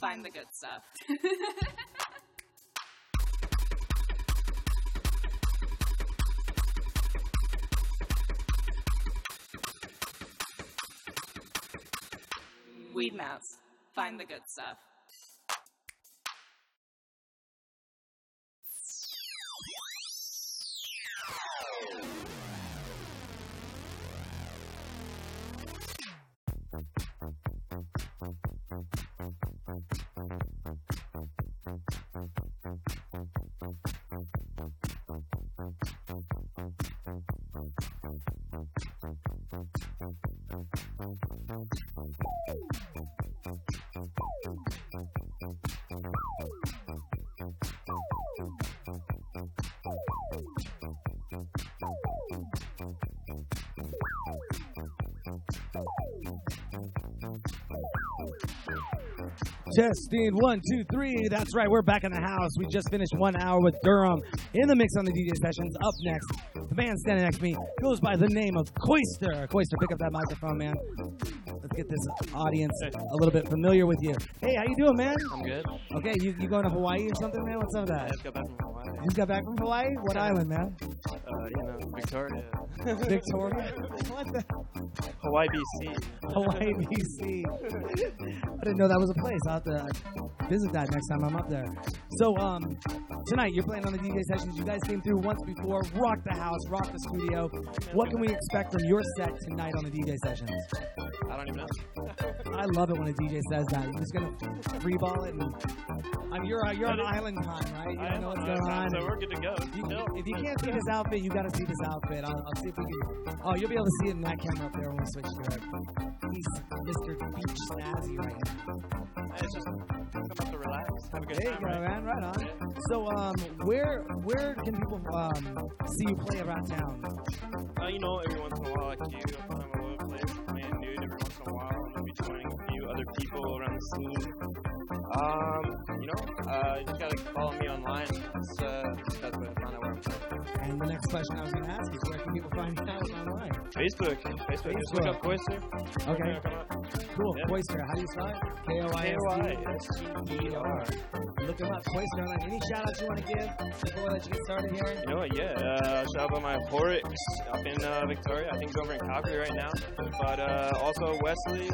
find the good stuff. Weed Maps. Find the good stuff. Testing one, two, three. That's right. We're back in the house. We just finished one hour with Durham in the mix on the DJ sessions. Up next, the man standing next to me goes by the name of Koister. Koister, pick up that microphone, man. Let's get this audience a little bit familiar with you. Hey, how you doing, man? I'm good. Okay, you, you going to Hawaii or something, man? What's up with I that? just got back from Hawaii. You just got back from Hawaii? What island, man? Uh, you know, Victoria. Victoria? what the? Hawaii, BC. Hawaii, BC. I didn't know that was a place. I'll have to visit that next time I'm up there. So, um, tonight you're playing on the DJ sessions. You guys came through once before, rocked the house, rocked the studio. What can we expect from your set tonight on the DJ sessions? I don't even know. I love it when a DJ says that. You're just gonna freeball it, and you're uh, you're on island time, right? You don't know what's going on. so we're good to go. You- Chill. if you can't see this outfit, you got to see this outfit. I'll, I'll see if we can. Oh, you'll be able to see it in that camera up there when we switch to it. He's Mr. Beach Snazzy right now. It's just come up to relax, have a good There you time. go, right? man. Right on. So, um, where where can people um, see you play around town? Uh, you know, every once in a while, like you, I'm all over place, playing nude every once in a while, and maybe joining a few other people around the scene. Um, you know, uh, you just gotta follow me online. That's, uh, that's way to find out where I'm playing. And the next question I was going to ask is, where can people find you out online? Facebook. Facebook. Just look up Koister. Okay, cool. Yeah. Koister, how do you spell it? K O I S T. K-O-I-S-T-E-R. Look him up. Online. Any shout outs you want to give before we let you get started here? You know what? Yeah. Uh, shout out to my Horrocks up in uh, Victoria. I think he's over in Calgary right now. But uh, also Wesley,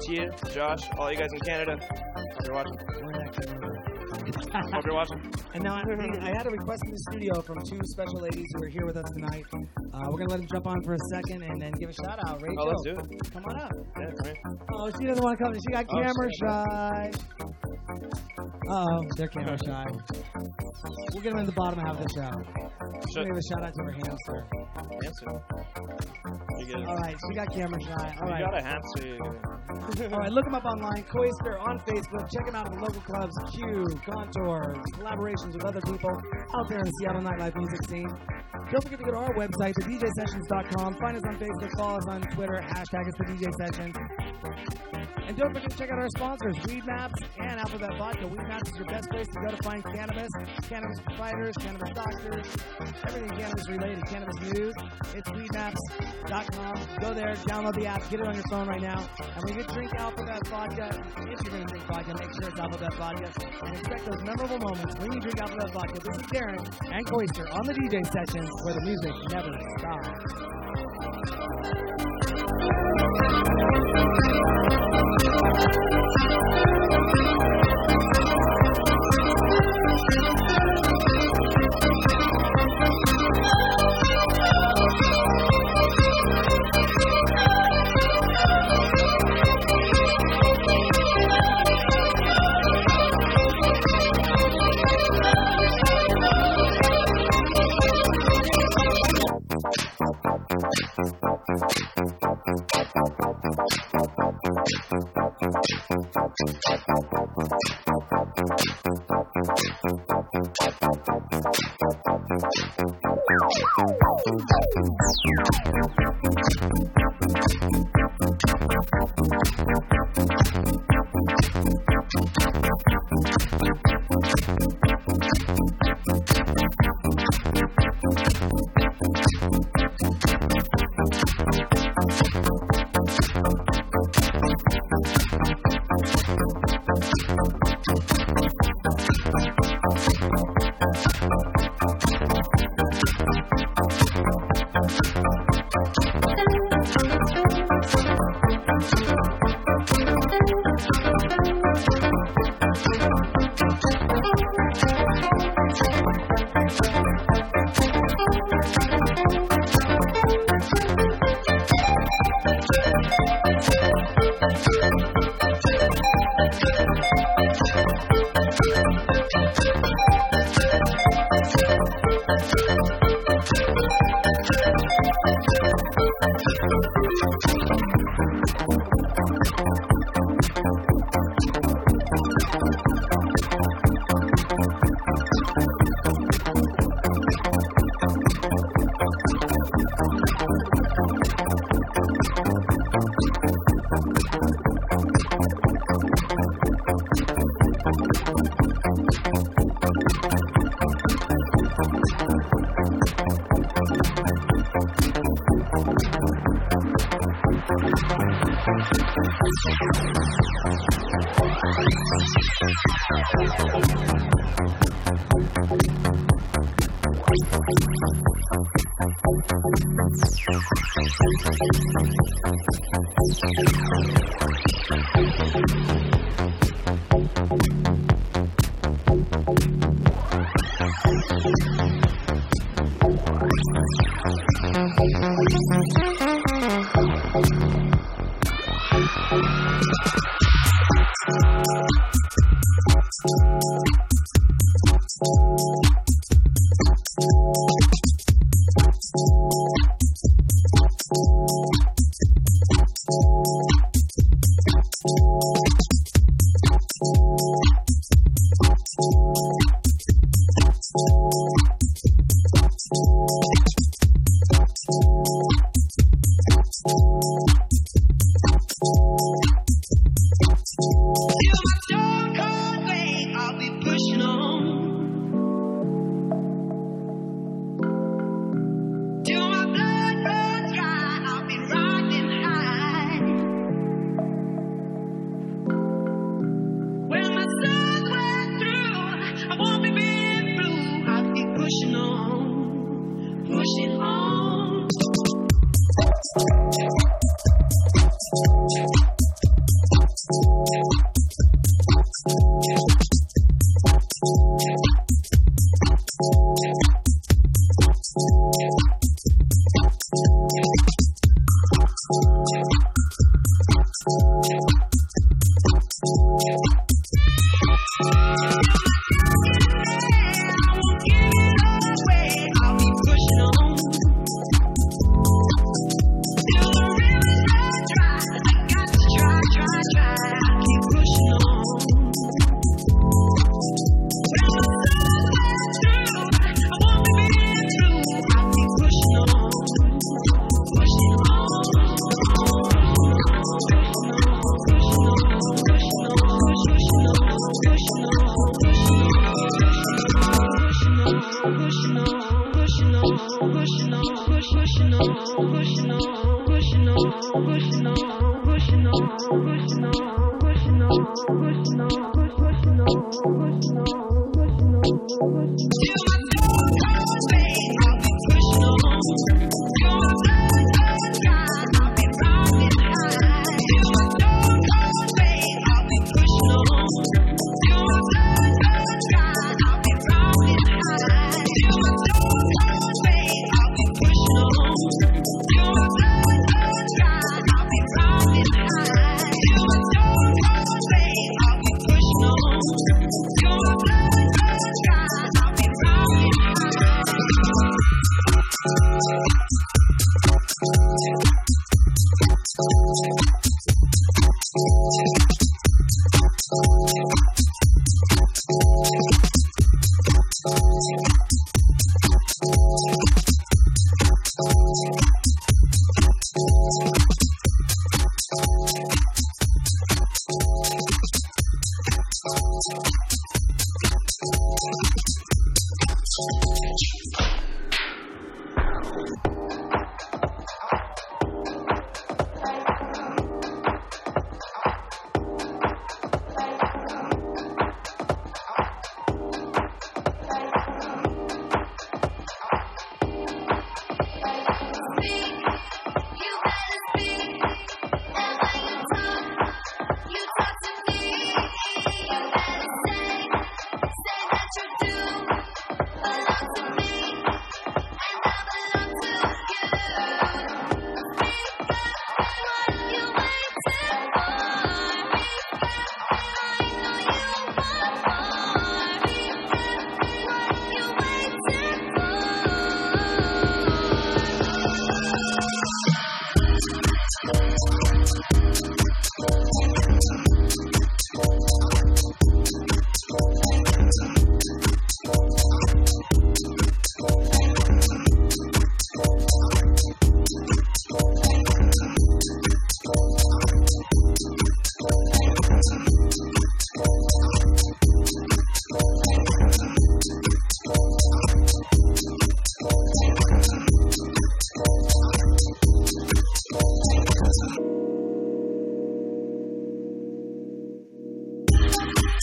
Tia, Josh, all you guys in Canada. Hope you're watching. Where that came over. Hope you're watching. And now I, I had a request in the studio from two special ladies who are here with us tonight. Uh, we're gonna let them jump on for a second and then give a shout out. Rachel, Oh, let's do it. come on up. Yeah, come here. Oh, she doesn't want to come. She got Oh, camera shit. shy. Oh, they're camera shy. We'll get them in the bottom half of the show. Shut. give a shout out to her hamster. Answer. You get it. All right, she got camera shy. All You right. got a hamster. All right, look him up online, Koister on Facebook. Check him out at the local clubs, Q, Contour, collaborations with other people out there in the Seattle nightlife music scene. Don't forget to go to our website, thedjsessions.com. Find us on Facebook, follow us on Twitter, hashtag us the DJ Sessions. And don't forget to check out our sponsors, Weed Maps and Alphabet Vodka. Weed Maps is your best place to go to find cannabis, cannabis providers, cannabis doctors, everything cannabis related, cannabis news. It's weedmaps.com. Go there, download the app, get it on your phone right now. And when you drink Alphabet Vodka, if you're going to drink vodka, make sure it's Alphabet Vodka. And Check those memorable moments when you drink out of Male Vodka. This is Darren and Koister on the DJ session where the music never stops.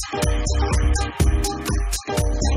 Thank you.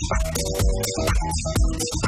Thank you.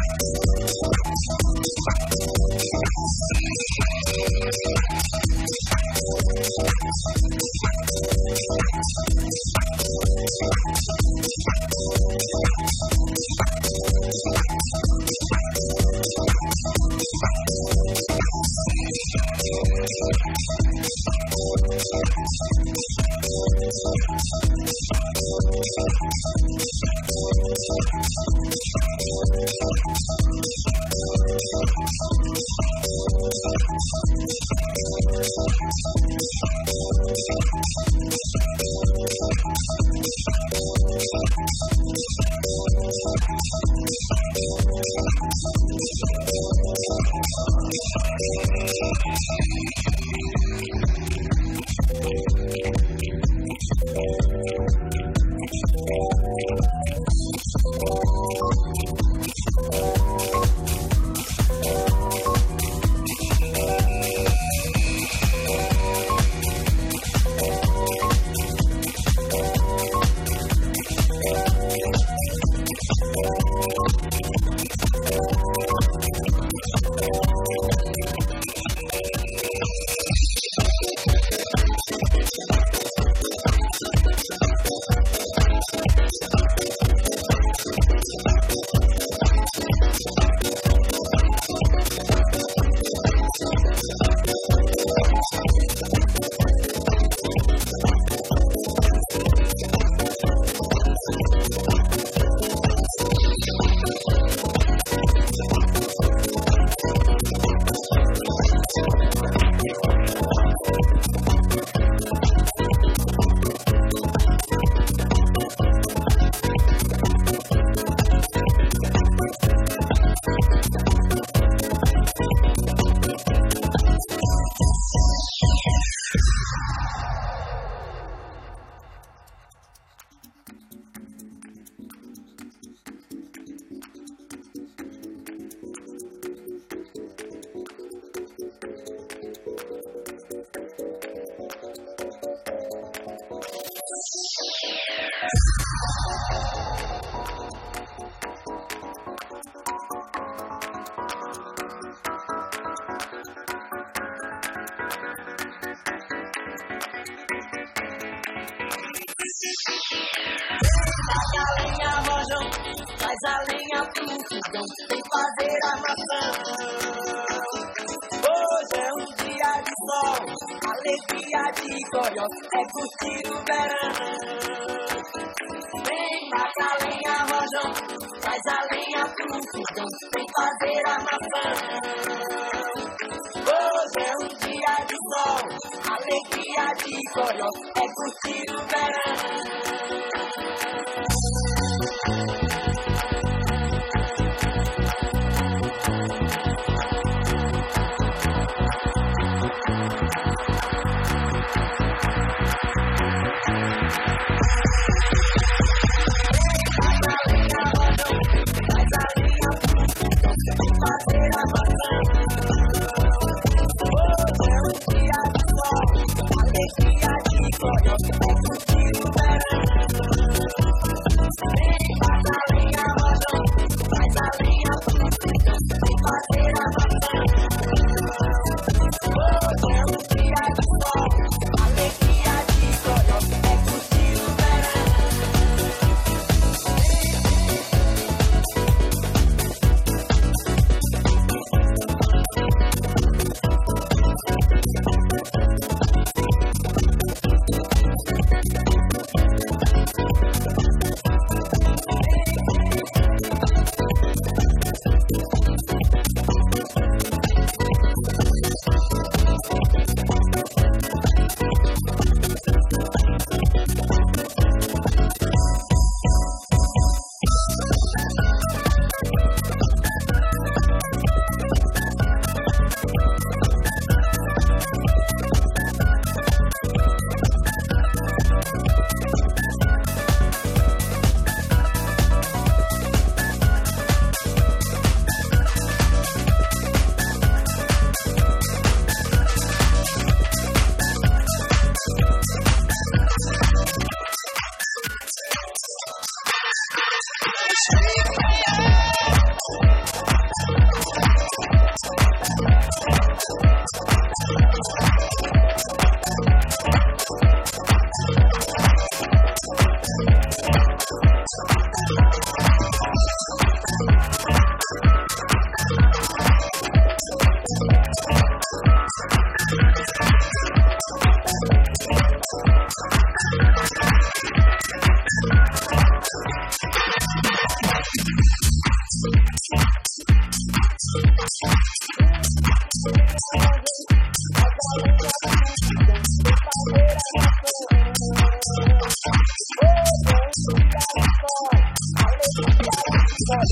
Thank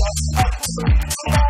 you.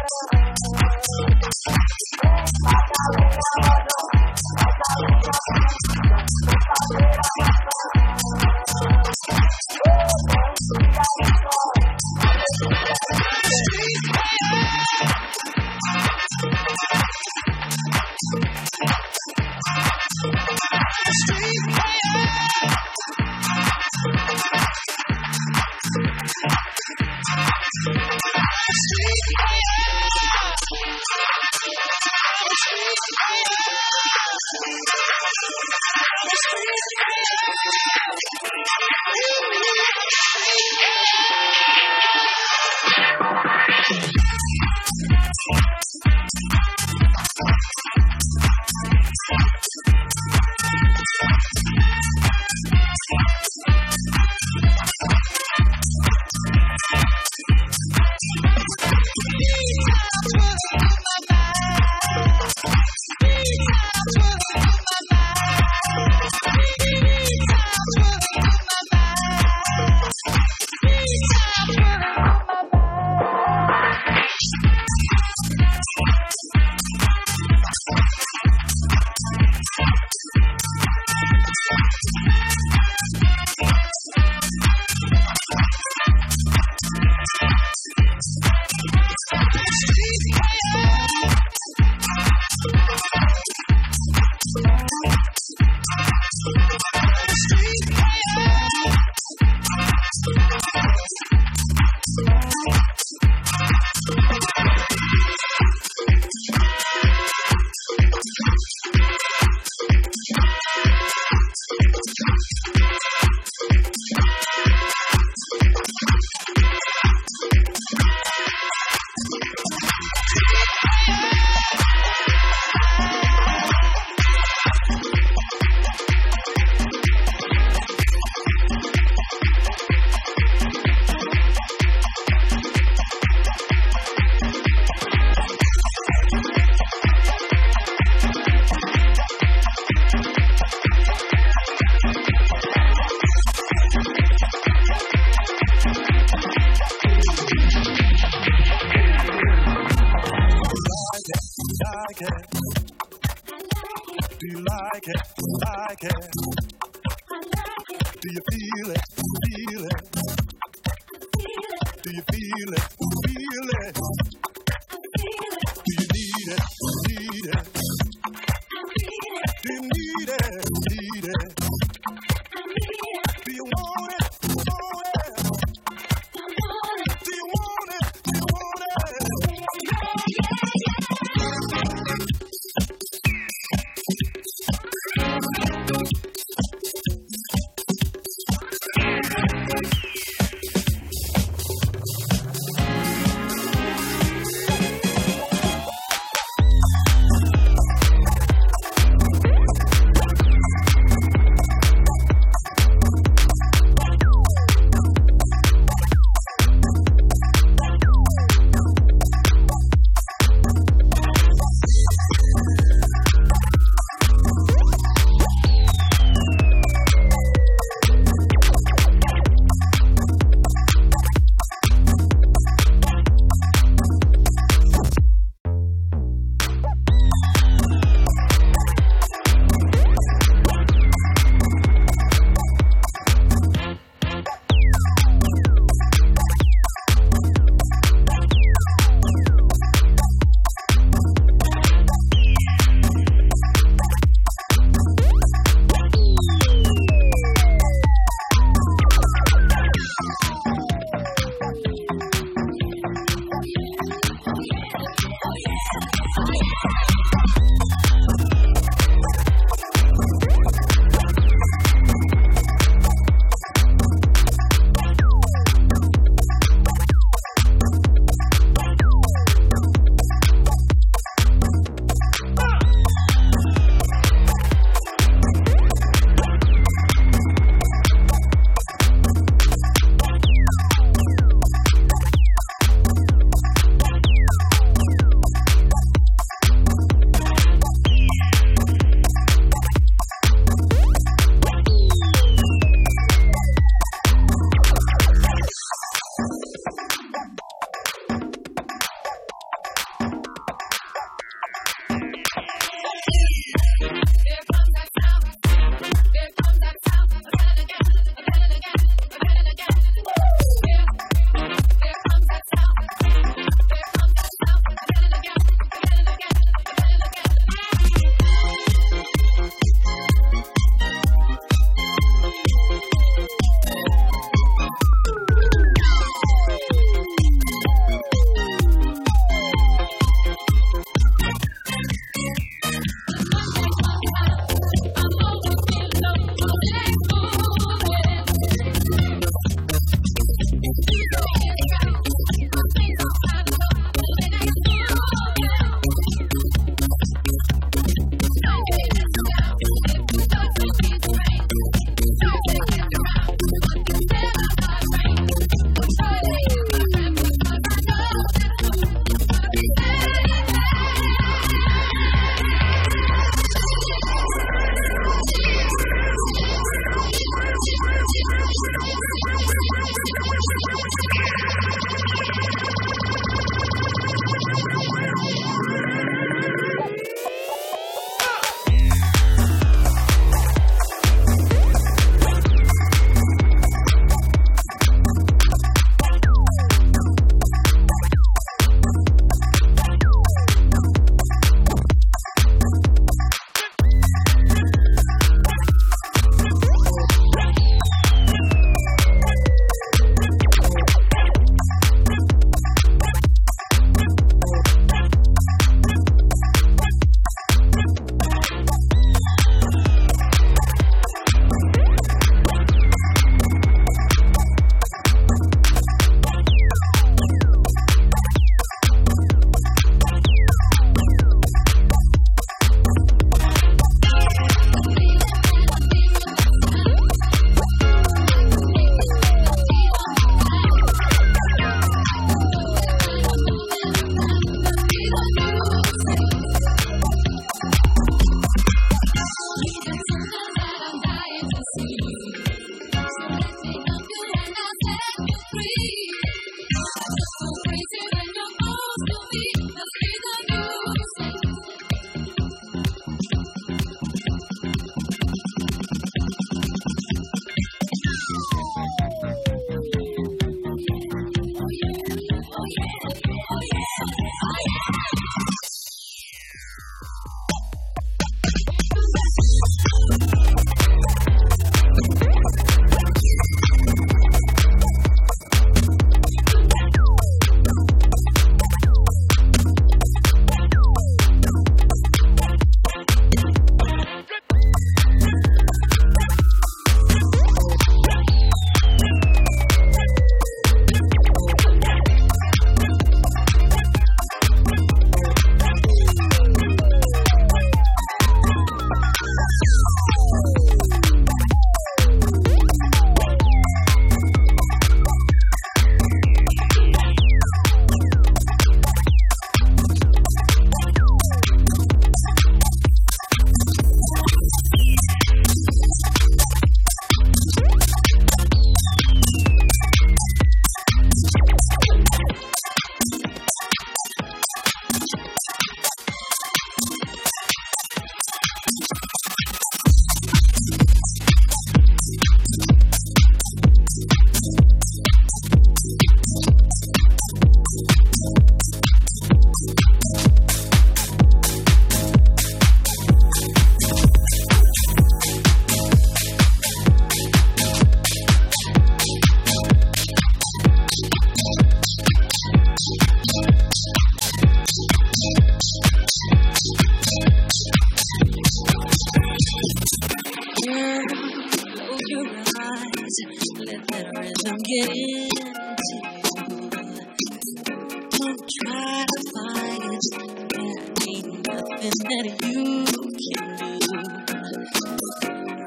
Nothing that you can do.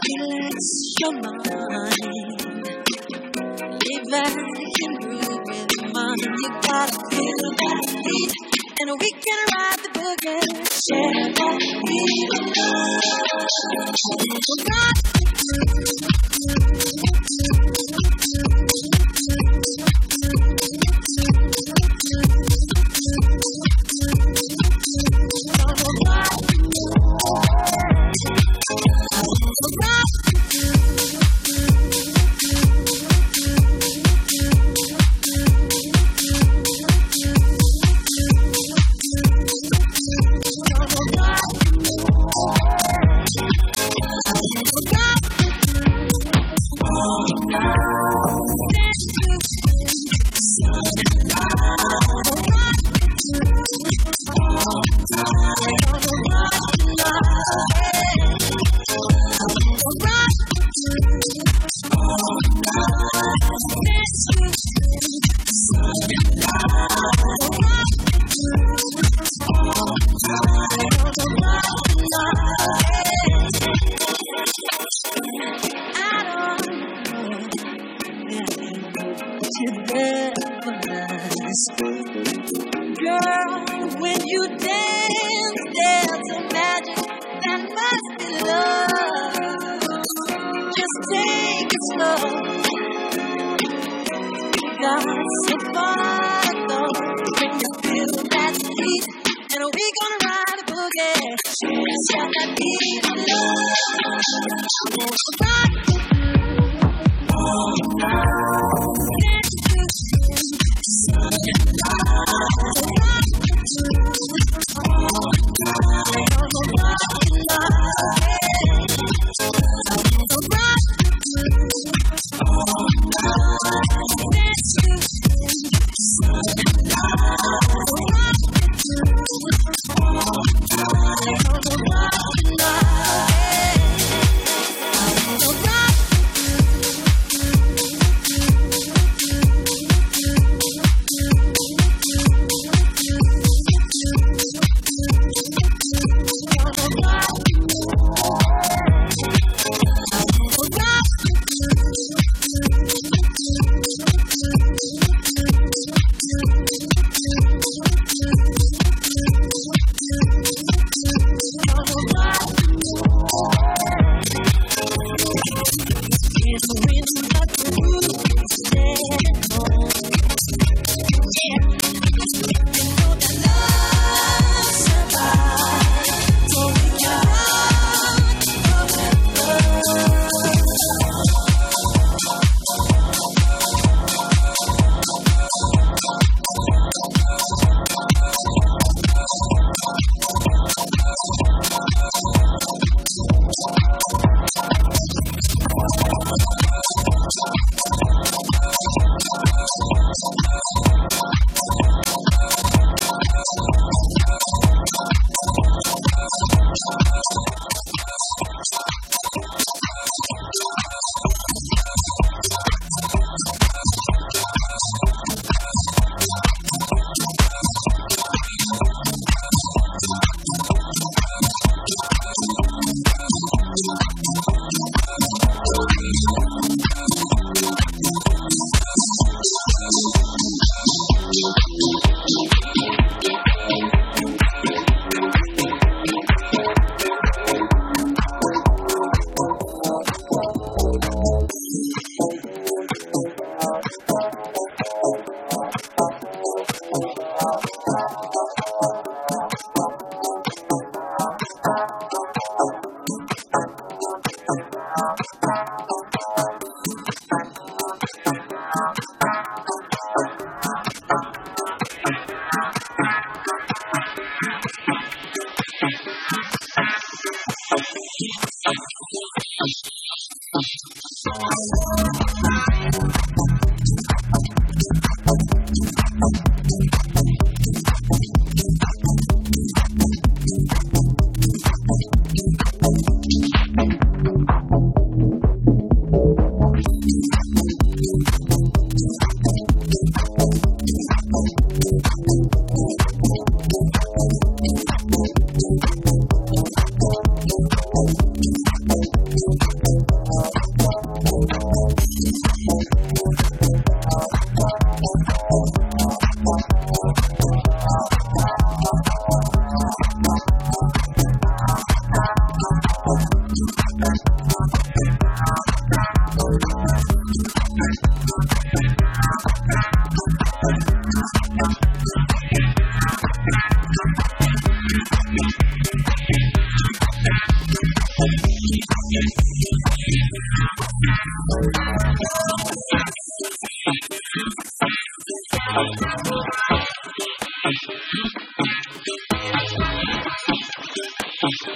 Relax your mind. Lay back and groove with mind. You gotta feel that beat. And we can ride the boogie. Share that beat. Rock. Girl, Música Once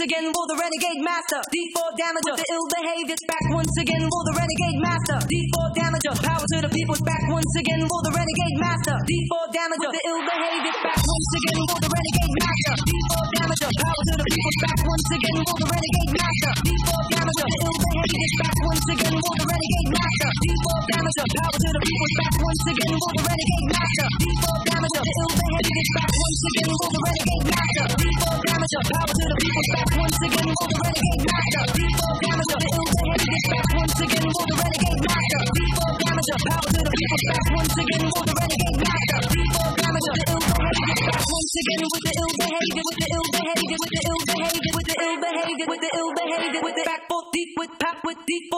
again for the renegade master. D4 damager. The ill behavior's back once again for the renegade master. D4 damager. Power to the people's back once again for the renegade master. D4 damager. The ill behavior's back once again for the renegade master. D4 damager. Power to the people's back once again for the renegade master. D4 damager. The ill behavior's back once again damager. Power to the people's back once again for the renegade master. D4 damager. The ill behavior's back once again for the renegade master. D4 damager. Power to the people's back once again for the renegade master. D4 damager. The ill behavior's back once again for the renegade master. D4 damager. Power to the people's back once again for the renegade master. D4 damager. Ill behavior's back once again with the ill behavior, with the ill behavior, with the ill behavior, with the ill behavior, with the ill behavior, with the back foot deep with pap with deep.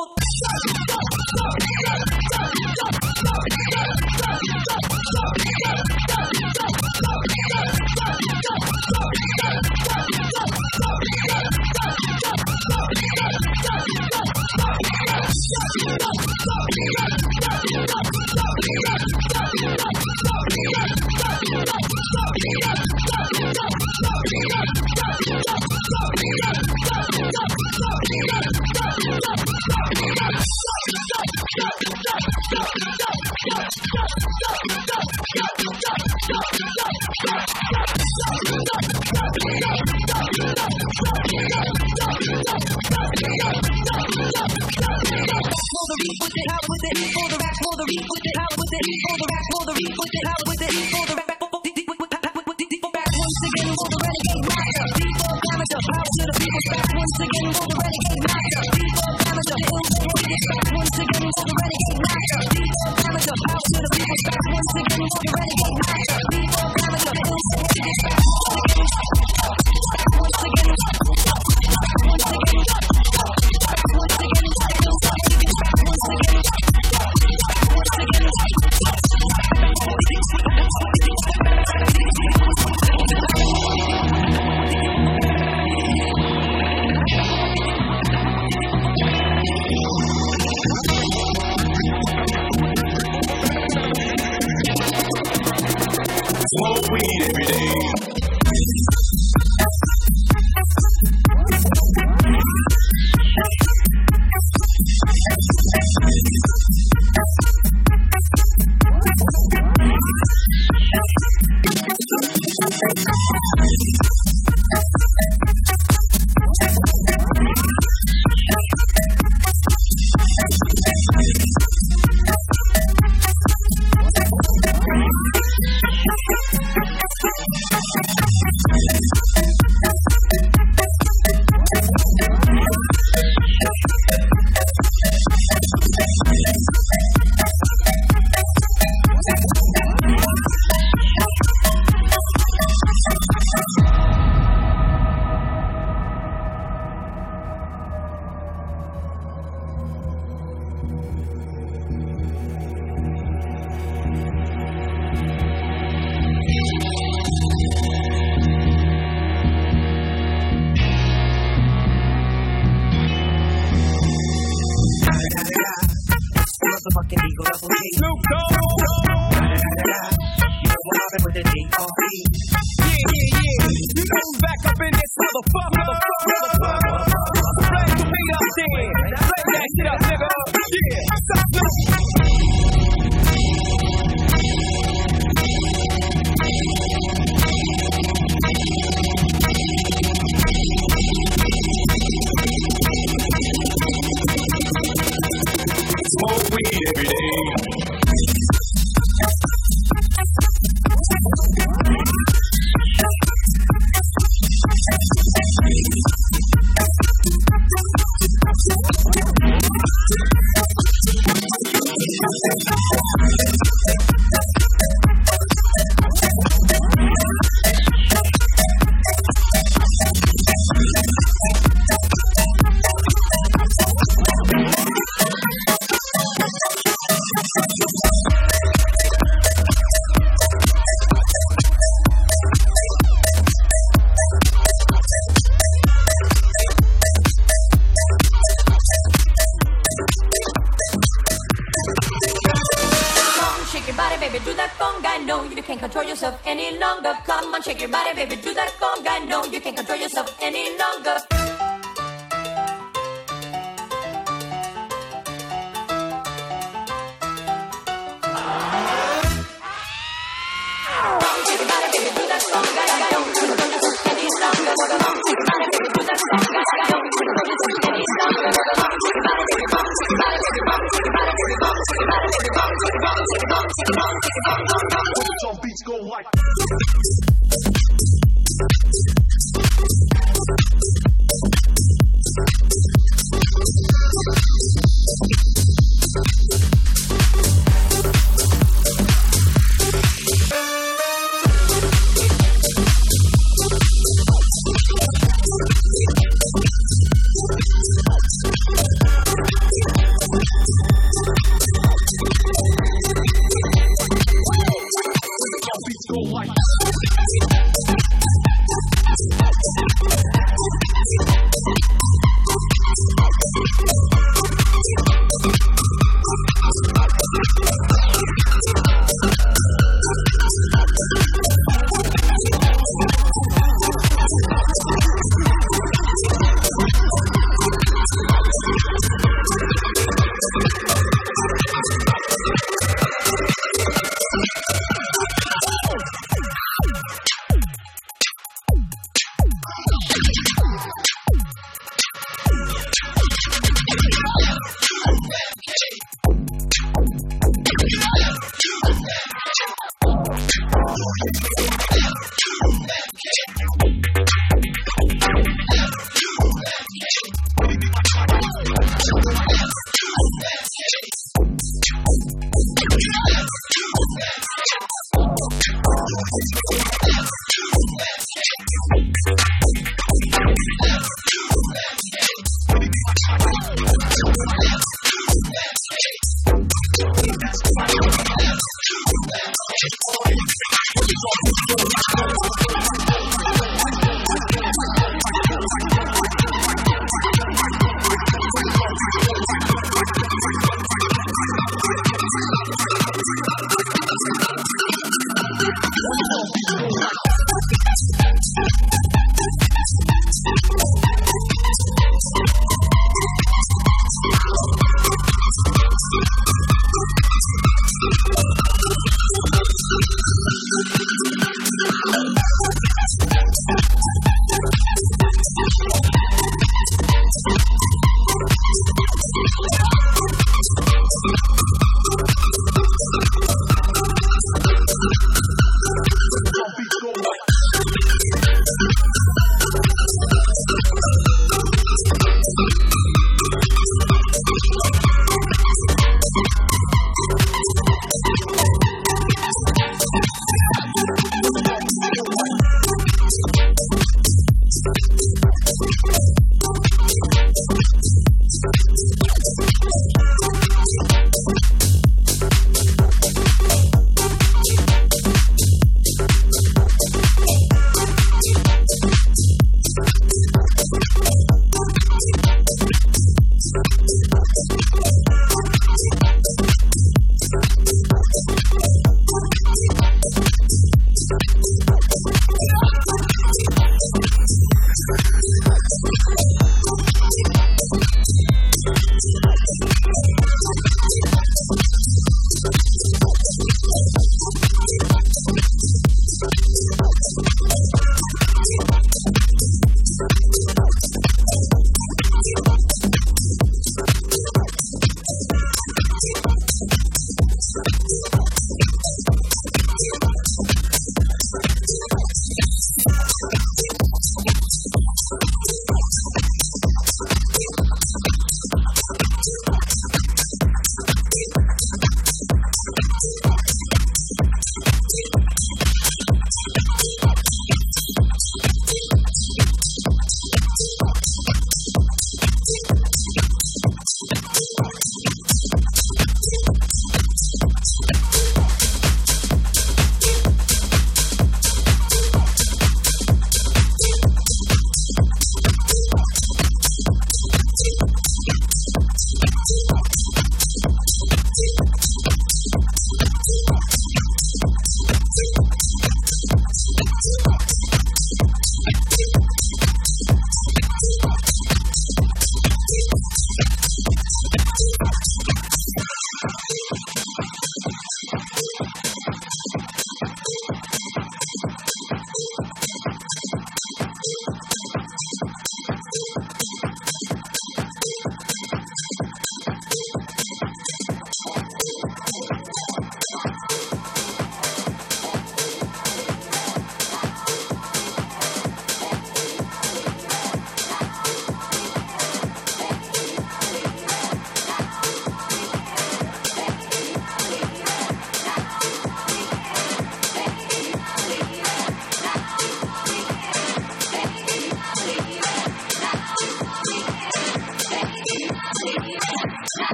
With it, power with it, チームのために。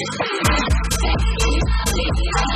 Down to.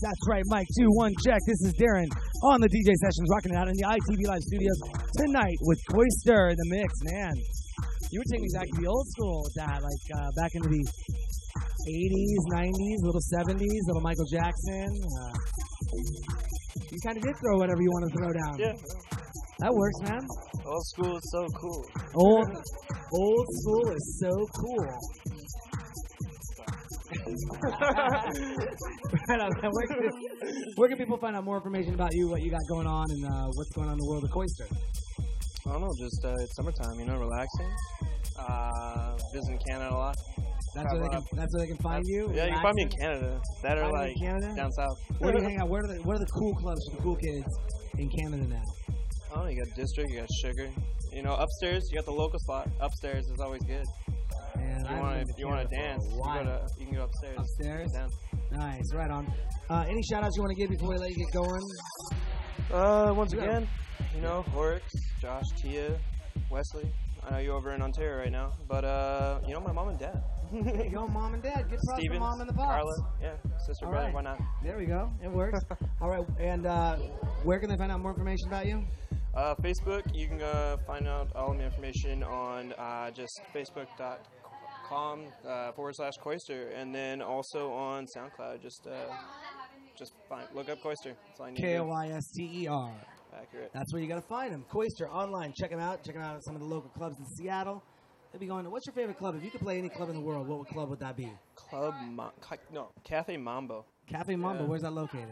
That's right, Mike. Two, one, check. This is Darren on the DJ sessions, rocking it out in the ITV Live studios tonight with Koister in the mix. Man, you were taking me back to the old school with that, like uh, back into the 80s, 90s, little 70s, little Michael Jackson. Uh, you kind of did throw whatever you want to throw down. Yeah. That works, man. Old school is so cool. Old, old school is so cool. Where, can, where can people find out more information about you, what you got going on, and uh, what's going on in the world of Koister? I don't know, just uh, it's summertime, you know, relaxing. Uh, visiting Canada a lot. That's where they can. That's where they can find you. Yeah, you can find me in? Canada. That or you like Canada? down south. Where do you hang out? Where are the Where are the cool clubs for the cool kids in Canada now? I don't know, you got district, you got sugar. You know, upstairs you got the local spot. Upstairs is always good. Man, If you want to, to if you want to dance, you, go while. to, you can go upstairs. Upstairs? Nice, right on. Uh, any shout outs you want to give before we let you get going? Uh, once Yeah. again, you know, Horrocks, Josh, Tia, Wesley. I know you're over in Ontario right now, but uh, you know, my mom and dad. Yo, mom and dad, get props for Steven, mom and the pops. Carla, yeah, sister, All brother, right. why not? There we go. It works. All right, and uh, where can they find out more information about you? Uh, Facebook, you can uh, find out all of my information on uh, just facebook.com uh, forward slash Koister, and then also on SoundCloud. Just uh, just find, look up Koister. That's all I need. K. O I S T E R. Accurate. That's where you got to find him. Koister online. Check him out. Check him out at some of the local clubs in Seattle. They'll be going to. What's your favorite club? If you could play any club in the world, what club would that be? Club, Ma- no, Cafe Mambo, Cafe Mambo. Yeah. Where's that located?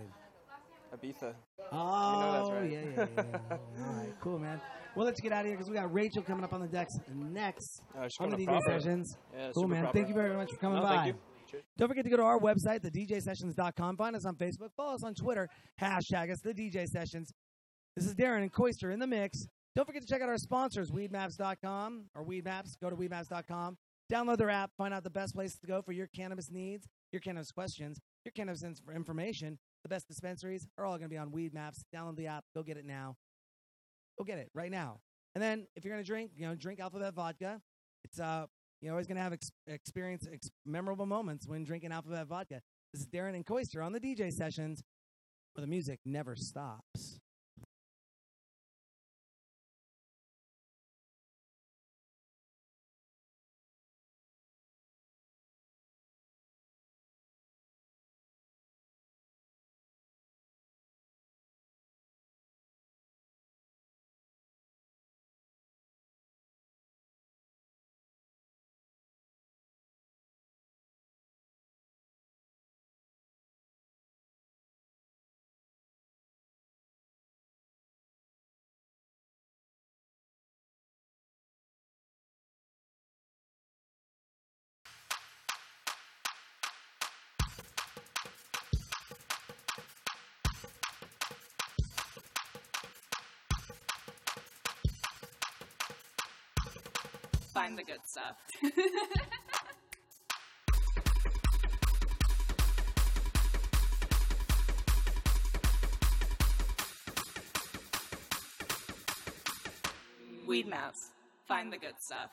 Ibiza. Oh, that's right. yeah, yeah, yeah. All right, cool, man. Well, let's get out of here because we got Rachel coming up on the decks next Uh, on the DJ proper. sessions. Yeah, cool, man. proper. Thank you very much for coming No, by. thank you. Don't forget to go to our website, thedjsessions.com. Find us on Facebook. Follow us on Twitter. Hashtag us, the DJ Sessions. This is Darren and Koister in the mix. Don't forget to check out our sponsors, weedmaps.com or weedmaps. Go to weedmaps.com. Download their app. Find out the best places to go for your cannabis needs, your cannabis questions, your cannabis information. The best dispensaries are all going to be on Weed Maps. Download the app. Go get it now. Go get it right now. And then if you're to drink, you know, drink Alphabet vodka. It's uh, you're always to have ex- experience ex- memorable moments when drinking Alphabet vodka. This is Darren and Koister on the DJ sessions, where the music never stops. Find the good stuff. Weedmaps. Find the good stuff.